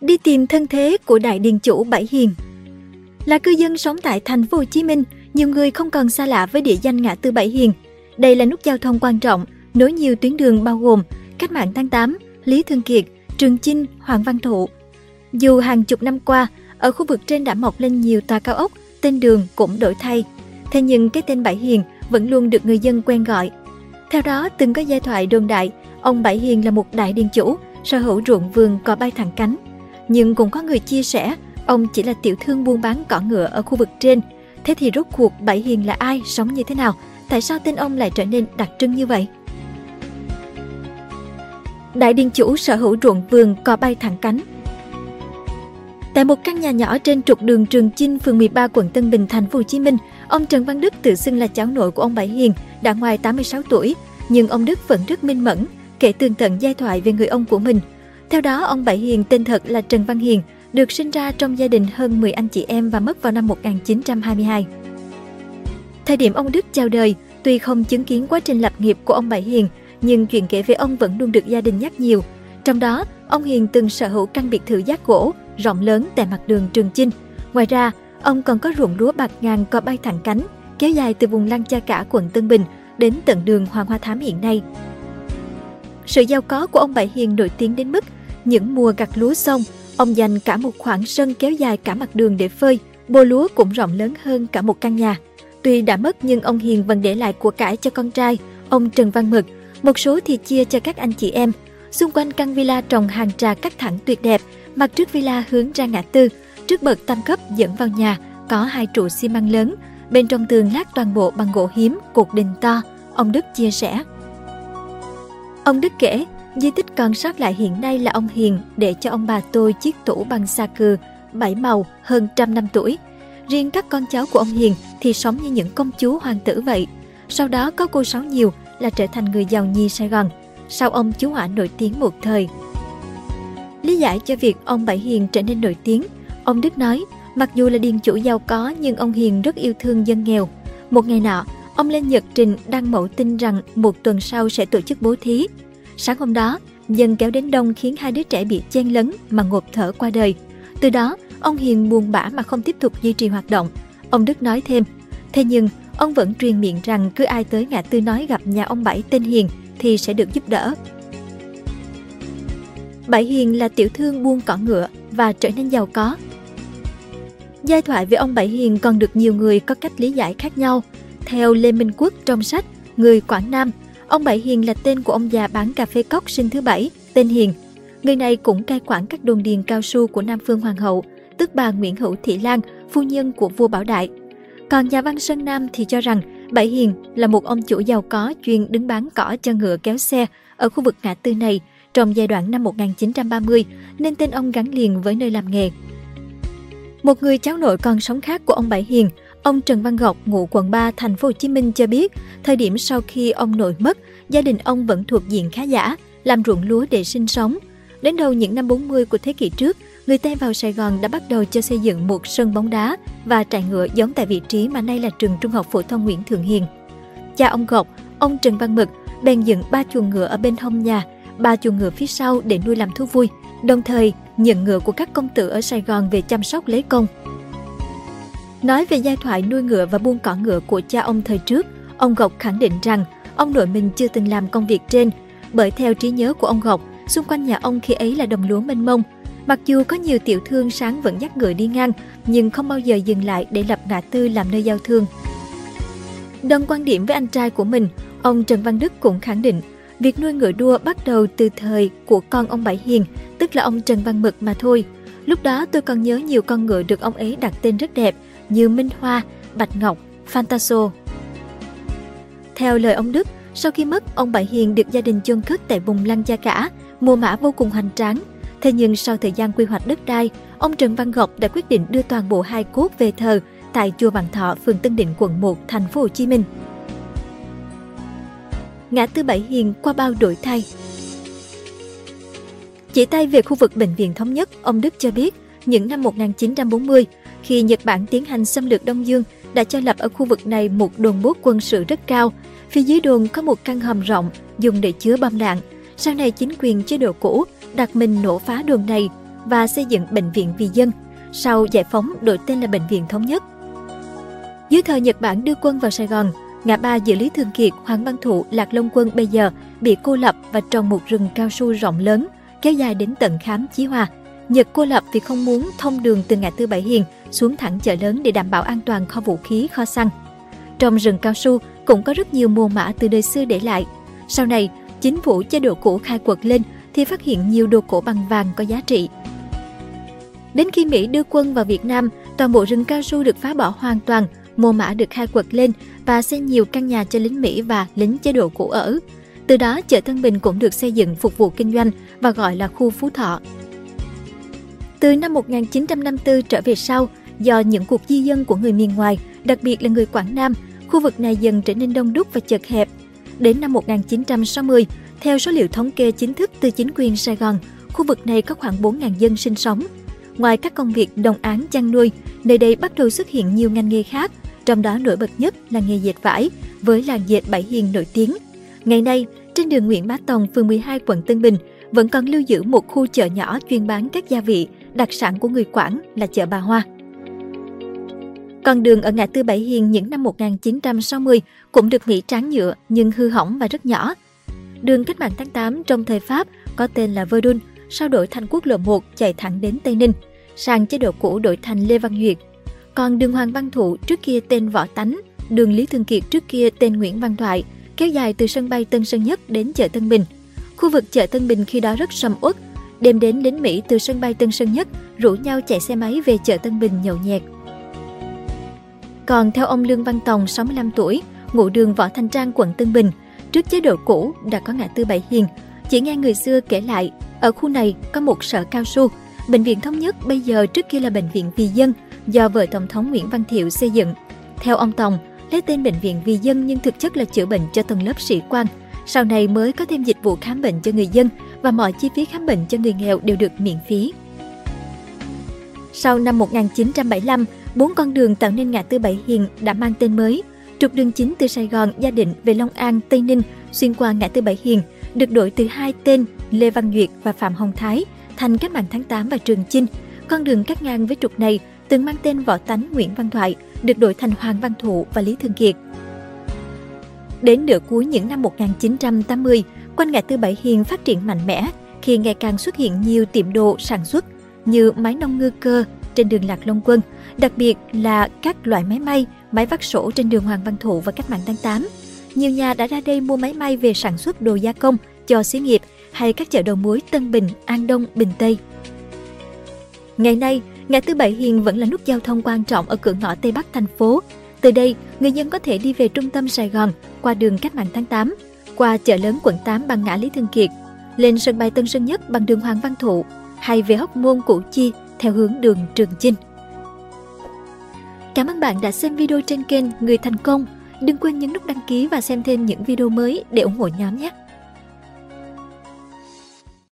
Đi tìm thân thế của đại điền chủ Bảy Hiền Là cư dân sống tại thành phố Hồ Chí Minh, nhiều người không còn xa lạ với địa danh ngã tư Bảy Hiền. Đây là nút giao thông quan trọng, nối nhiều tuyến đường bao gồm Cách mạng tháng 8, Lý Thương Kiệt, Trường Chinh, Hoàng Văn Thụ. Dù hàng chục năm qua, ở khu vực trên đã mọc lên nhiều tòa cao ốc, tên đường cũng đổi thay. Thế nhưng cái tên Bảy Hiền vẫn luôn được người dân quen gọi. Theo đó, từng có giai thoại đồn đại, ông Bảy Hiền là một đại điền chủ, sở hữu ruộng vườn có bay thẳng cánh. Nhưng cũng có người chia sẻ, ông chỉ là tiểu thương buôn bán cỏ ngựa ở khu vực trên. Thế thì rốt cuộc Bảy Hiền là ai, sống như thế nào? Tại sao tên ông lại trở nên đặc trưng như vậy? Đại điền chủ sở hữu ruộng vườn cò bay thẳng cánh. Tại một căn nhà nhỏ trên trục đường Trường Chinh, phường 13, quận Tân Bình, thành phố Hồ Chí Minh, ông Trần Văn Đức tự xưng là cháu nội của ông Bảy Hiền, đã ngoài 86 tuổi, nhưng ông Đức vẫn rất minh mẫn, kể tường tận giai thoại về người ông của mình. Theo đó, ông Bảy Hiền tên thật là Trần Văn Hiền, được sinh ra trong gia đình hơn 10 anh chị em và mất vào năm 1922. Thời điểm ông Đức chào đời, tuy không chứng kiến quá trình lập nghiệp của ông Bảy Hiền, nhưng chuyện kể về ông vẫn luôn được gia đình nhắc nhiều. Trong đó, ông Hiền từng sở hữu căn biệt thự giác gỗ rộng lớn tại mặt đường Trường Chinh. Ngoài ra, ông còn có ruộng lúa bạc ngàn có bay thẳng cánh, kéo dài từ vùng Lăng Cha Cả quận Tân Bình đến tận đường Hoàng Hoa Thám hiện nay. Sự giàu có của ông Bảy Hiền nổi tiếng đến mức những mùa gặt lúa xong, ông dành cả một khoảng sân kéo dài cả mặt đường để phơi, bô lúa cũng rộng lớn hơn cả một căn nhà. Tuy đã mất nhưng ông Hiền vẫn để lại của cải cho con trai, ông Trần Văn Mực, một số thì chia cho các anh chị em. Xung quanh căn villa trồng hàng trà cắt thẳng tuyệt đẹp, mặt trước villa hướng ra ngã tư, trước bậc tam cấp dẫn vào nhà có hai trụ xi măng lớn, bên trong tường lát toàn bộ bằng gỗ hiếm, cột đình to, ông Đức chia sẻ. Ông Đức kể, di tích còn sót lại hiện nay là ông Hiền để cho ông bà tôi chiếc tủ bằng sa cừ, bảy màu, hơn trăm năm tuổi. Riêng các con cháu của ông Hiền thì sống như những công chúa hoàng tử vậy. Sau đó có cô Sáu Nhiều là trở thành người giàu nhi Sài Gòn. Sau ông chú hỏa nổi tiếng một thời. Lý giải cho việc ông Bảy Hiền trở nên nổi tiếng, ông Đức nói, mặc dù là điền chủ giàu có nhưng ông Hiền rất yêu thương dân nghèo. Một ngày nọ, ông lên nhật trình đăng mẫu tin rằng một tuần sau sẽ tổ chức bố thí. Sáng hôm đó, dân kéo đến đông khiến hai đứa trẻ bị chen lấn mà ngộp thở qua đời. Từ đó, ông Hiền buồn bã mà không tiếp tục duy trì hoạt động. Ông Đức nói thêm, thế nhưng ông vẫn truyền miệng rằng cứ ai tới ngã tư nói gặp nhà ông Bảy tên Hiền thì sẽ được giúp đỡ. Bảy Hiền là tiểu thương buôn cỏ ngựa và trở nên giàu có. Giai thoại về ông Bảy Hiền còn được nhiều người có cách lý giải khác nhau. Theo Lê Minh Quốc trong sách Người Quảng Nam, ông Bảy Hiền là tên của ông già bán cà phê cốc sinh thứ bảy, tên Hiền. Người này cũng cai quản các đồn điền cao su của Nam Phương Hoàng hậu, tức bà Nguyễn Hữu Thị Lan, phu nhân của vua Bảo Đại. Còn nhà văn Sơn Nam thì cho rằng Bảy Hiền là một ông chủ giàu có chuyên đứng bán cỏ cho ngựa kéo xe ở khu vực ngã tư này trong giai đoạn năm 1930 nên tên ông gắn liền với nơi làm nghề. Một người cháu nội còn sống khác của ông Bảy Hiền, ông Trần Văn Ngọc, ngụ quận 3, thành phố Hồ Chí Minh cho biết, thời điểm sau khi ông nội mất, gia đình ông vẫn thuộc diện khá giả, làm ruộng lúa để sinh sống. Đến đầu những năm 40 của thế kỷ trước, người Tây vào Sài Gòn đã bắt đầu cho xây dựng một sân bóng đá và trại ngựa giống tại vị trí mà nay là trường trung học phổ thông Nguyễn Thượng Hiền. Cha ông Gọc, ông Trần Văn Mực, bèn dựng ba chuồng ngựa ở bên hông nhà, ba chuồng ngựa phía sau để nuôi làm thú vui, đồng thời nhận ngựa của các công tử ở Sài Gòn về chăm sóc lấy công. Nói về giai thoại nuôi ngựa và buôn cỏ ngựa của cha ông thời trước, ông Gọc khẳng định rằng ông nội mình chưa từng làm công việc trên, bởi theo trí nhớ của ông Gọc, xung quanh nhà ông khi ấy là đồng lúa mênh mông. Mặc dù có nhiều tiểu thương sáng vẫn dắt ngựa đi ngang, nhưng không bao giờ dừng lại để lập ngã tư làm nơi giao thương. Đồng quan điểm với anh trai của mình, ông Trần Văn Đức cũng khẳng định Việc nuôi ngựa đua bắt đầu từ thời của con ông Bảy Hiền, tức là ông Trần Văn Mực mà thôi. Lúc đó tôi còn nhớ nhiều con ngựa được ông ấy đặt tên rất đẹp như Minh Hoa, Bạch Ngọc, Fantaso. Theo lời ông Đức, sau khi mất, ông Bảy Hiền được gia đình chôn cất tại vùng Lăng Gia Cả, mùa mã vô cùng hoành tráng. Thế nhưng sau thời gian quy hoạch đất đai, ông Trần Văn Ngọc đã quyết định đưa toàn bộ hai cốt về thờ tại chùa Vạn Thọ, phường Tân Định, quận 1, thành phố Hồ Chí Minh ngã tư Bảy Hiền qua bao đổi thay. Chỉ tay về khu vực Bệnh viện Thống nhất, ông Đức cho biết, những năm 1940, khi Nhật Bản tiến hành xâm lược Đông Dương, đã cho lập ở khu vực này một đồn bốt quân sự rất cao. Phía dưới đồn có một căn hầm rộng dùng để chứa bom đạn. Sau này chính quyền chế độ cũ đặt mình nổ phá đồn này. và xây dựng bệnh viện vì dân. Sau giải phóng đổi tên là Bệnh viện Thống nhất. Dưới thời Nhật Bản đưa quân vào Sài Gòn, ngã ba giữa Lý Thường Kiệt, Hoàng Văn Thụ, Lạc Long Quân bây giờ bị cô lập và trồng một rừng cao su rộng lớn, kéo dài đến tận khám Chí Hòa. Nhật cô lập vì không muốn thông đường từ ngã tư Bảy Hiền xuống thẳng chợ lớn để đảm bảo an toàn kho vũ khí, kho xăng. Trong rừng cao su cũng có rất nhiều mồ mã từ đời xưa để lại. Sau này, chính phủ chế độ cũ khai quật lên thì phát hiện nhiều đồ cổ bằng vàng có giá trị. Đến khi Mỹ đưa quân vào Việt Nam, toàn bộ rừng cao su được phá bỏ hoàn toàn, mồ mã được khai quật lên và xây nhiều căn nhà cho lính Mỹ và lính chế độ cũ ở. Từ đó, chợ Tân Bình cũng được xây dựng phục vụ kinh doanh và gọi là khu Phú Thọ. Từ năm 1954 trở về sau, do những cuộc di dân của người miền ngoài, đặc biệt là người Quảng Nam, khu vực này dần trở nên đông đúc và chật hẹp. Đến năm 1960, theo số liệu thống kê chính thức từ chính quyền Sài Gòn, khu vực này có khoảng 4.000 dân sinh sống. Ngoài các công việc đồng án chăn nuôi, nơi đây bắt đầu xuất hiện nhiều ngành nghề khác, trong đó nổi bật nhất là nghề dệt vải, với làng dệt Bảy Hiền nổi tiếng. Ngày nay, trên đường Nguyễn Bá Tòng, phường 12, quận Tân Bình, vẫn còn lưu giữ một khu chợ nhỏ chuyên bán các gia vị, đặc sản của người Quảng là chợ Bà Hoa. Con đường ở ngã tư Bảy Hiền những năm 1960 cũng được Mỹ tráng nhựa nhưng hư hỏng và rất nhỏ. Đường cách mạng tháng 8 trong thời Pháp có tên là Verdun, sau đổi thành quốc lộ 1 chạy thẳng đến Tây Ninh, sang chế độ cũ đổi thành Lê Văn Duyệt. Còn đường Hoàng Văn Thụ trước kia tên Võ Tánh, đường Lý Thường Kiệt trước kia tên Nguyễn Văn Thoại, kéo dài từ sân bay Tân Sơn Nhất đến chợ Tân Bình. Khu vực chợ Tân Bình khi đó rất sầm uất, đêm đến lính Mỹ từ sân bay Tân Sơn Nhất rủ nhau chạy xe máy về chợ Tân Bình nhậu nhẹt. Còn theo ông Lương Văn Tòng, 65 tuổi, ngụ đường Võ Thanh Trang, quận Tân Bình, trước chế độ cũ đã có ngã tư Bảy Hiền. Chỉ nghe người xưa kể lại, ở khu này có một sở cao su. Bệnh viện thống nhất bây giờ trước kia là bệnh viện vì dân, do vợ Tổng thống Nguyễn Văn Thiệu xây dựng. Theo ông Tòng, lấy tên bệnh viện vì dân nhưng thực chất là chữa bệnh cho tầng lớp sĩ quan. Sau này mới có thêm dịch vụ khám bệnh cho người dân và mọi chi phí khám bệnh cho người nghèo đều được miễn phí. Sau năm 1975, bốn con đường tạo nên ngã tư Bảy Hiền đã mang tên mới. Trục đường chính từ Sài Gòn, Gia Định về Long An, Tây Ninh xuyên qua ngã tư Bảy Hiền được đổi từ hai tên Lê Văn Duyệt và Phạm Hồng Thái thành cách mạng tháng 8 và Trường Chinh. Con đường cắt ngang với trục này từng mang tên Võ Tánh Nguyễn Văn Thoại được đổi thành Hoàng Văn Thụ và Lý Thường Kiệt. Đến nửa cuối những năm 1980, quanh ngã tư Bảy Hiền phát triển mạnh mẽ khi ngày càng xuất hiện nhiều tiệm đồ sản xuất như máy nông ngư cơ trên đường Lạc Long Quân, đặc biệt là các loại máy may, máy vắt sổ trên đường Hoàng Văn Thụ và cách mạng tháng 8. Nhiều nhà đã ra đây mua máy may về sản xuất đồ gia công cho xí nghiệp hay các chợ đầu mối Tân Bình, An Đông, Bình Tây. Ngày nay, ngã tư Bảy Hiền vẫn là nút giao thông quan trọng ở cửa ngõ Tây Bắc thành phố. Từ đây, người dân có thể đi về trung tâm Sài Gòn qua đường Cách mạng tháng 8, qua chợ lớn quận 8 bằng ngã Lý Thường Kiệt, lên sân bay Tân Sơn Nhất bằng đường Hoàng Văn Thụ hay về Hóc Môn Củ Chi theo hướng đường Trường Chinh. Cảm ơn bạn đã xem video trên kênh Người Thành Công. Đừng quên nhấn nút đăng ký và xem thêm những video mới để ủng hộ nhóm nhé!